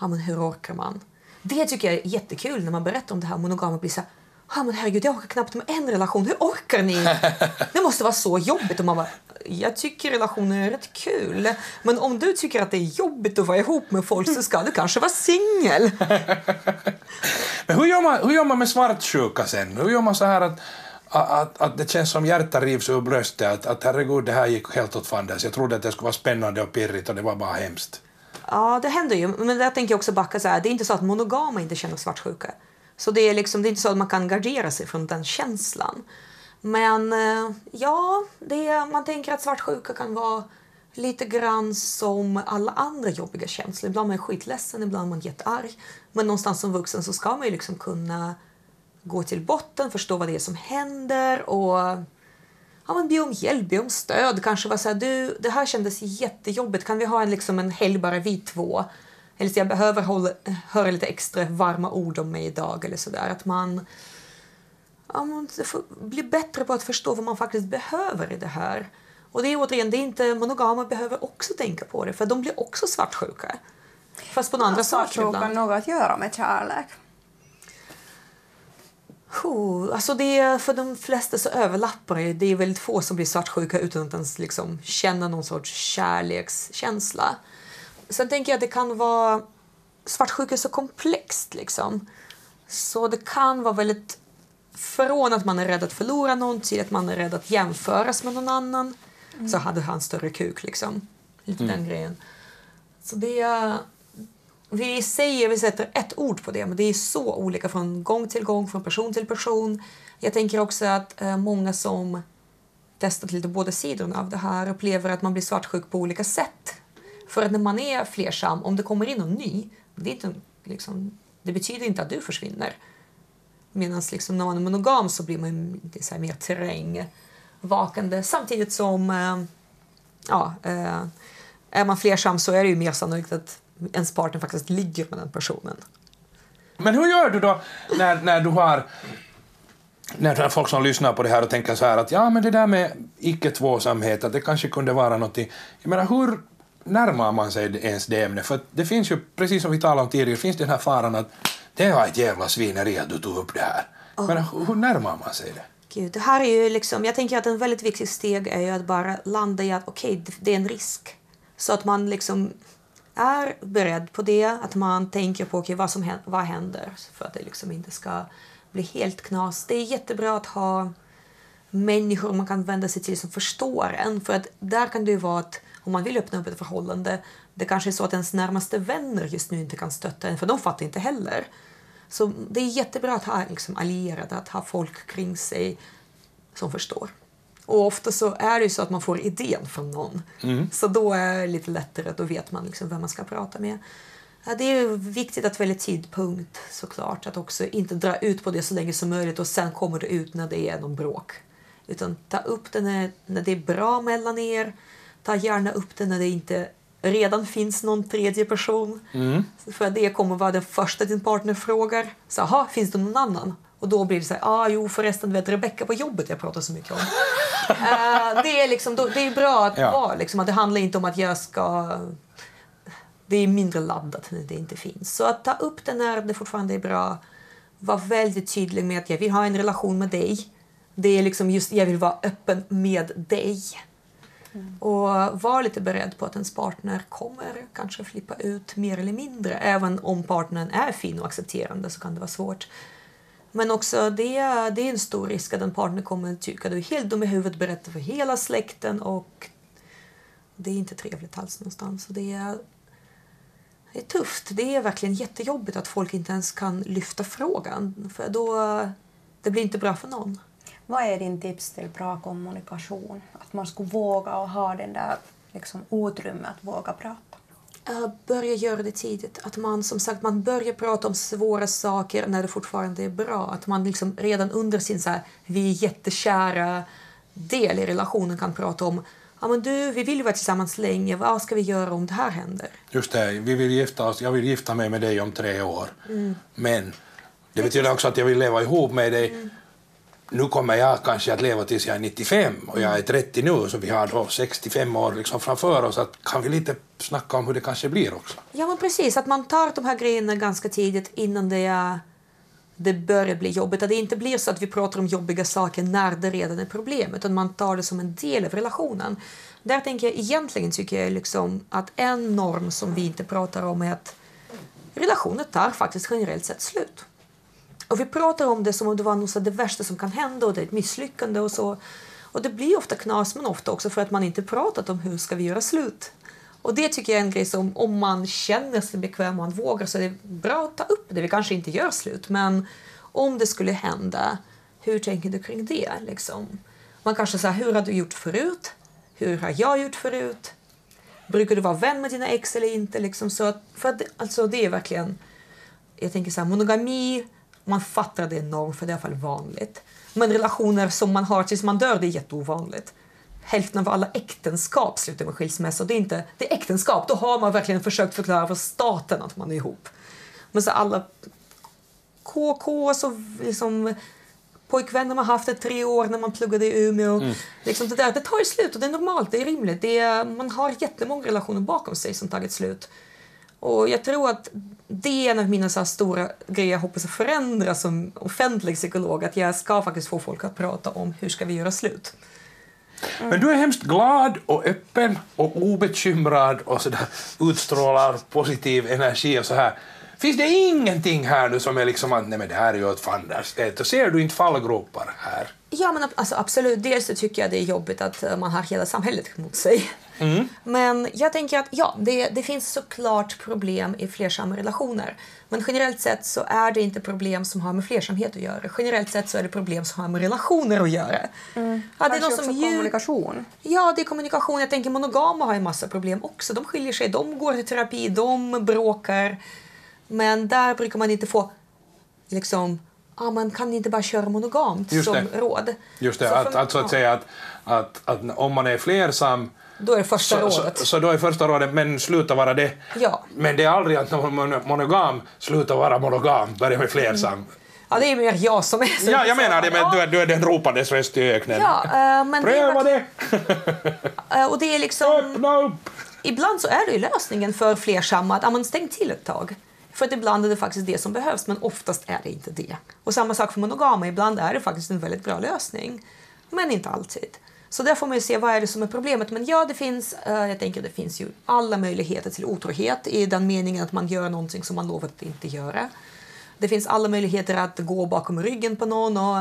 ja, men hur orkar man? Det tycker jag är jättekul när man berättar om det här monogama blir så här, Ja, men herregud, jag orkar knappt med en relation. Hur orkar ni? Det måste vara så jobbigt. Och man bara, jag tycker relationer är rätt kul. Men om du tycker att det är jobbigt att vara ihop med folk så ska du kanske vara singel. men hur gör, man, hur gör man med svartsjuka sen? Hur gör man så här att, att, att det känns som hjärtat rivs ur bröstet? Att, att herregud, det här gick helt åt fanders. Jag trodde att det skulle vara spännande och pirrigt och det var bara hemskt. Ja, det händer ju. Men där tänker jag också backa så här. Det är inte så att monogama inte känner svartsjuka. Så det är, liksom, det är inte så att man kan gardera sig från den känslan. Men eh, ja, det, man tänker att svartsjuka kan vara lite grann som alla andra jobbiga känslor. Ibland är man skitledsen, ibland är man jättearg. Men någonstans som vuxen så ska man ju liksom kunna gå till botten, förstå vad det är som händer och ja, men be om hjälp, be om stöd. Kanske vara så här, du, det här kändes jättejobbigt, kan vi ha en, liksom en helg bara vi två? Eller så jag behöver hålla, höra lite extra varma ord om mig idag eller sådär. Att man, ja, man blir bättre på att förstå vad man faktiskt behöver i det här. Och det är återigen, det är inte monogama behöver också tänka på det för de blir också svartsjuka. Fast på andra saker ibland. Svartsjuka något att göra med kärlek? Oh, alltså det, för de flesta så överlappar det. Det är väldigt få som blir svartsjuka utan att ens liksom känna någon sorts kärlekskänsla. Sen tänker jag att det kan vara... Svartsjuka är så komplext liksom. Så det kan vara väldigt... Från att man är rädd att förlora någon till att man är rädd att jämföras med någon annan. Mm. Så hade han större kuk liksom. Lite mm. den grejen. Så det är vi säger, vi sätter ett ord på det, men det är så olika från gång till gång, från person till person. Jag tänker också att eh, många som testat lite båda sidorna av det här upplever att man blir svartsjuk på olika sätt. För att när man är flersam, om det kommer in någon ny, det, är inte, liksom, det betyder inte att du försvinner. Medan liksom, när man är monogam så blir man lite så mer terrängvakande. Samtidigt som, eh, ja, eh, är man flersam så är det ju mer sannolikt att ens partner faktiskt ligger med den personen. Men hur gör du då när, när du har när folk som lyssnar på det här och tänker så här att ja men det där med icke-tvåsamhet, att det kanske kunde vara någonting. Jag menar hur närmar man sig ens det ämnet? För det finns ju, precis som vi talade om tidigare, finns den här faran att det var ett jävla svineri att du tog upp det här. Oh. Men hur närmar man sig det? Gud, det här är ju liksom, jag tänker att en väldigt viktig steg är ju att bara landa i att okej, okay, det är en risk. Så att man liksom är beredd på det, att man tänker på okay, vad, som händer, vad händer för att det liksom inte ska bli helt knas. Det är jättebra att ha människor man kan vända sig till som förstår en. För att där kan det ju vara att om man vill öppna upp ett förhållande, det kanske är så att ens närmaste vänner just nu inte kan stötta en, för de fattar inte heller. Så det är jättebra att ha liksom, allierade, att ha folk kring sig som förstår. Och ofta så är det ju så att man får idén från någon. Mm. Så då är det lite lättare, då vet man liksom vem man ska prata med. Det är viktigt att välja tidpunkt såklart, att också inte dra ut på det så länge som möjligt och sen kommer det ut när det är någon bråk. Utan ta upp det när, när det är bra mellan er. Ta gärna upp det när det inte redan finns någon tredje person. Mm. För det kommer vara den första din partner frågar. Så, finns det någon annan? Och då blir det så här, ah, jo förresten, vet Rebecka på jobbet jag pratar så mycket om. Uh, det, är liksom, det är bra att ja. vara, liksom, att det handlar inte om att jag ska... Det är mindre laddat när det inte finns. Så att ta upp det när det fortfarande är bra. Var väldigt tydlig med att jag vill ha en relation med dig. Det är liksom just, jag vill vara öppen med dig. Mm. Och var lite beredd på att ens partner kommer kanske flippa ut mer eller mindre. Även om partnern är fin och accepterande så kan det vara svårt. Men också det, det är en stor risk att en partner kommer att tycka att du är helt dum i huvudet, berätta för hela släkten och det är inte trevligt alls någonstans. Så det, är, det är tufft. Det är verkligen jättejobbigt att folk inte ens kan lyfta frågan för då det blir inte bra för någon. Vad är din tips till bra kommunikation? Att man ska våga och ha den där liksom, utrymmet att våga prata? Uh, börja göra det tidigt. Att man som sagt man börjar prata om svåra saker när det fortfarande är bra. Att man liksom redan under sin så här, vi är jättekära del i relationen kan prata om ja men du, vi vill ju vara tillsammans länge, vad ska vi göra om det här händer? Just det, vi vill gifta oss, jag vill gifta mig med dig om tre år. Mm. Men det betyder också att jag vill leva ihop med dig mm nu kommer jag kanske att leva tills jag är 95 och jag är 30 nu, så vi har då 65 år liksom framför oss. Att kan vi lite snacka om hur det kanske blir också? Ja, men precis. Att man tar de här grejerna ganska tidigt innan det, det börjar bli jobbigt. Att det inte blir så att vi pratar om jobbiga saker när det redan är problem, utan man tar det som en del av relationen. Där tänker jag egentligen tycker jag liksom att en norm som vi inte pratar om är att relationer tar faktiskt generellt sett slut. Och vi pratar om det som om det var något det värsta som kan hända och det är ett misslyckande och så. Och det blir ofta knas, men ofta också för att man inte pratat om hur ska vi göra slut. Och det tycker jag är en grej som om man känner sig bekväm och man vågar så är det bra att ta upp det. Vi kanske inte gör slut, men om det skulle hända, hur tänker du kring det? Liksom? Man kanske säger, hur har du gjort förut? Hur har jag gjort förut? Brukar du vara vän med dina ex eller inte? Liksom så att, för att, alltså, det är verkligen, jag tänker så här, monogami man fattar det enormt, för det är i alla fall vanligt. Men relationer som man har tills man dör, det är jätteovanligt. Hälften av alla äktenskap slutar med skilsmässa. Det är inte det är äktenskap, då har man verkligen försökt förklara för staten att man är ihop. Men så alla KK, så liksom pojkvänner man haft i tre år när man pluggade i Umeå. Mm. Liksom det, där, det tar ju slut och det är normalt, det är rimligt. Det är, man har jättemånga relationer bakom sig som tagit slut. Och jag tror att det är en av mina så stora grejer jag hoppas att förändra som offentlig psykolog. Att jag ska faktiskt få folk att prata om hur ska vi göra slut. Mm. Men du är hemskt glad och öppen och obekymrad och så där, utstrålar positiv energi och så här. Finns det ingenting här nu som är liksom att nej men det här är ju ett fanders, ser du inte fallgropar här? Ja men alltså, absolut, dels så tycker jag det är jobbigt att eh, man har hela samhället mot sig. Mm. Men jag tänker att ja, det, det finns såklart problem i flersamma relationer. Men generellt sett så är det inte problem som har med flersamhet att göra. Generellt sett så är det problem som har med relationer att göra. Mm. Ja, det är något som kommunikation? Ja, det är kommunikation. Jag tänker monogama har ju massa problem också. De skiljer sig, de går till terapi, de bråkar. Men där brukar man inte få liksom ah, man kan inte bara köra monogamt Just som råd. Just det, så att, att, så att säga att, att, att om man är flersam då är första så, rådet. Så, så, då är första rådet, men sluta vara det. Ja. Men det är aldrig att någon monogam slutar vara monogam, börja med flersam. Mm. Ja, det är mer jag som är så. Ja, jag menar det, men du, är, du är den ropandes röst i öknen. Ja, uh, men Pröva det! uh, och det är liksom... Öppna upp! Ibland så är det ju lösningen för flersamma att man stäng till ett tag. För att ibland är det faktiskt det som behövs, men oftast är det inte det. Och samma sak för monogama, ibland är det faktiskt en väldigt bra lösning. Men inte alltid. Så där får man ju se vad är det som är problemet. Men ja, det finns, eh, jag tänker det finns ju alla möjligheter till otrohet i den meningen att man gör någonting som man lovat att inte göra. Det finns alla möjligheter att gå bakom ryggen på någon och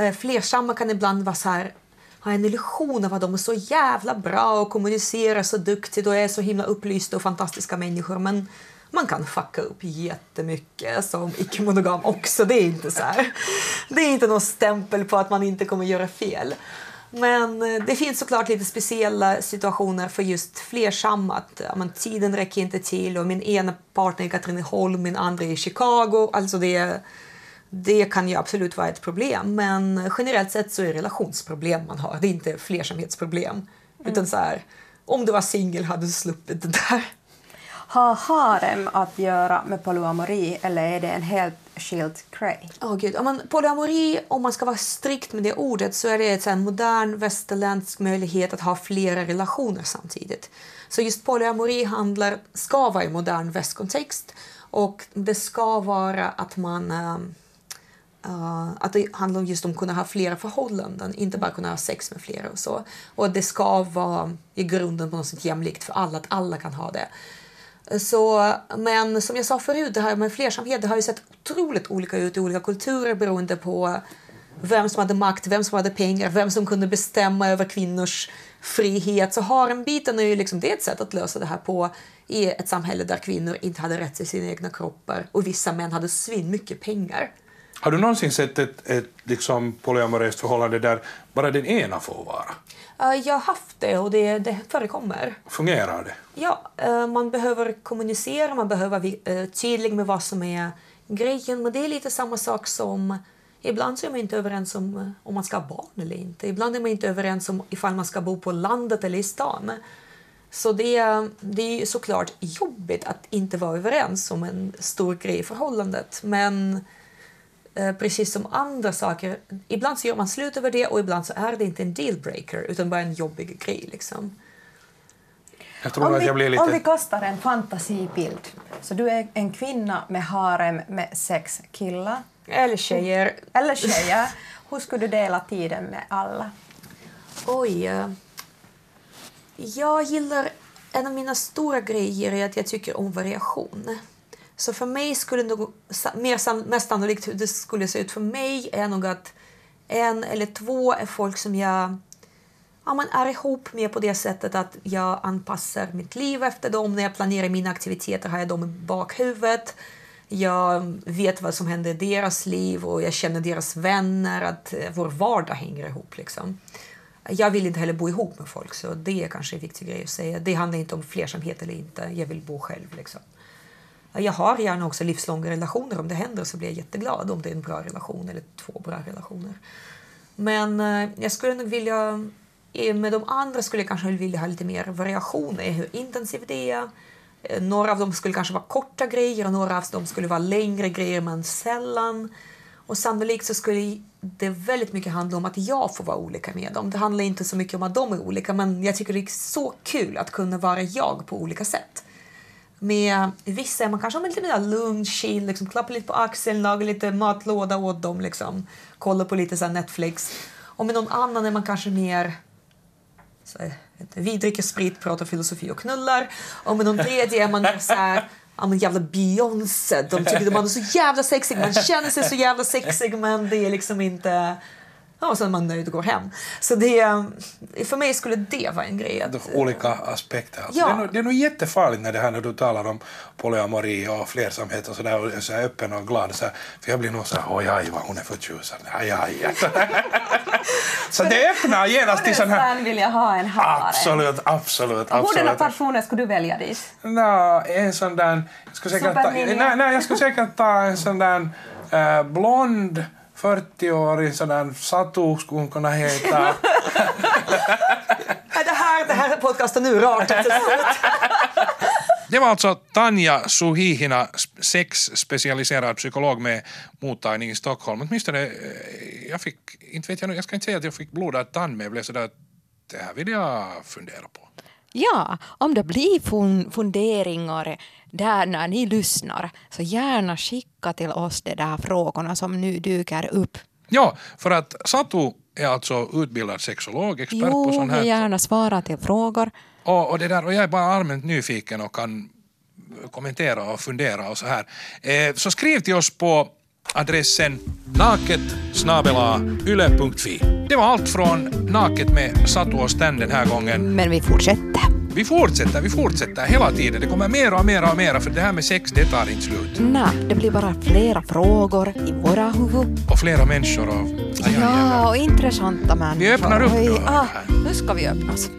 eh, flersamma kan ibland vara så här ha en illusion av att de är så jävla bra och kommunicerar så duktigt och är så himla upplysta och fantastiska människor. Men man kan fucka upp jättemycket som icke-monogam också. Det är inte så här. Det är inte någon stämpel på att man inte kommer göra fel. Men eh, det finns såklart lite speciella situationer för just flersamma. Att, men, tiden räcker inte till och min ena partner är i Katrineholm, min andra är i Chicago. Alltså det, det kan ju absolut vara ett problem. Men generellt sett så är det relationsproblem man har. Det är inte flersamhetsproblem. Mm. Utan så här, om du var singel hade du sluppit det där. Har harem att göra med polyamori eller är det en helt Shield grej? Oh, Gud. Om man, polyamori, om man ska vara strikt med det ordet, så är det en modern västerländsk möjlighet att ha flera relationer samtidigt. Så just polyamori handlar, ska vara i modern västkontext och det ska vara att man Uh, att det handlar just om att kunna ha flera förhållanden, inte bara kunna ha sex med flera och så. Och det ska vara i grunden på något sätt jämlikt för alla, att alla kan ha det. Så, men som jag sa förut, det här med flersamhet det har ju sett otroligt olika ut i olika kulturer beroende på vem som hade makt, vem som hade pengar, vem som kunde bestämma över kvinnors frihet. Så harembiten är ju liksom, det är ett sätt att lösa det här på i ett samhälle där kvinnor inte hade rätt till sina egna kroppar och vissa män hade svin mycket pengar. Har du någonsin sett ett, ett liksom polyamoröst förhållande där bara den ena får vara? Jag har haft det och det, det förekommer. Fungerar det? Ja, eh, man behöver kommunicera, man behöver vara eh, tydlig med vad som är grejen. Men det är lite samma sak som Ibland så är man inte överens om eh, om man ska ha barn eller inte. Ibland är man inte överens om ifall man ska bo på landet eller i stan. Så det, det är såklart jobbigt att inte vara överens om en stor grej i förhållandet. Men Eh, precis som andra saker. Ibland så gör man slut över det och ibland så är det inte en dealbreaker utan bara en jobbig grej. Liksom. Jag tror om, att jag blir lite... om vi kastar en fantasibild. Så du är en kvinna med harem med sex killar. Eller tjejer. Eller tjejer. Hur skulle du dela tiden med alla? Oj. Eh, jag gillar... En av mina stora grejer är att jag tycker om variation. Så för mig skulle nog, mer, mest sannolikt hur det skulle se ut för mig är nog att en eller två är folk som jag ja, man är ihop med på det sättet att jag anpassar mitt liv efter dem. När jag planerar mina aktiviteter har jag dem i bakhuvudet. Jag vet vad som händer i deras liv och jag känner deras vänner, att eh, vår vardag hänger ihop. Liksom. Jag vill inte heller bo ihop med folk, så det är kanske en viktig grej att säga. Det handlar inte om flersamhet eller inte, jag vill bo själv. Liksom. Jag har gärna också livslånga relationer. Om det händer så blir jag jätteglad om det är en bra relation eller två bra relationer. Men eh, jag skulle nog vilja... Eh, med de andra skulle jag kanske vilja ha lite mer variation i hur intensiv det är. Några av dem skulle kanske vara korta grejer och några av dem skulle vara längre grejer men sällan. Och sannolikt så skulle det väldigt mycket handla om att jag får vara olika med dem. Det handlar inte så mycket om att de är olika, men jag tycker det är så kul att kunna vara jag på olika sätt. Med vissa man kanske har lite mer lugn, chill, liksom, klappar lite på axeln, lagar lite matlåda åt dem, liksom, kollar på lite så Netflix. Och med någon annan är man kanske mer så, vi dricker sprit, pratar filosofi och knullar. Och med någon tredje är man mer så här, ja men jävla Beyoncé. De tycker att man är så jävla sexig, man känner sig så jävla sexig men det är liksom inte Ja, och sen är man nöjd och går hem. Så det, för mig skulle det vara en grej. Att, olika aspekter. Alltså. Ja. Det, är nog, det är nog jättefarligt när, det här, när du talar om polyamori och flersamhet och sådär och så här öppen och glad. Så här, för jag blir nog så här, oj, aj vad hon är förtjusande. Aj, aj. så det öppnar genast till sån här... vill jag ha en hare. Absolut, absolut. absolut. Hurdana personer skulle du välja dit? Nå, en sån där... Jag skulle säkert ta, nej, nej, jag skulle säkert ta en sån där äh, blond 40-årig sådan Satu skulle hon kunna heta. det, här, det här podcasten nu rart Det var alltså Tanja Suhihina, sexspecialiserad psykolog med mottagning i Stockholm. Åtminstone, eh, jag fick, inte vet jag, jag ska inte säga att jag fick blodad tand men jag blev sådär, det här vill jag fundera på. Ja, om det blir funderingar där när ni lyssnar, så gärna skicka till oss de där frågorna som nu dyker upp. Ja, för att Satu är alltså utbildad sexolog, expert jo, på sånt här. Jo, gärna svara till frågor. Och, och, det där, och jag är bara allmänt nyfiken och kan kommentera och fundera och så här. Eh, så skriv till oss på adressen naket Det var allt från Naket med Satu och Stan den här gången. Men vi fortsätter. Vi fortsätter, vi fortsätter hela tiden. Det kommer mer och mer och mer för det här med sex, det tar inte slut. Nej, det blir bara flera frågor i våra huvud. Och flera människor och... Ja, och intressanta människor. Vi öppnar upp nu. Ah, nu ska vi öppnas.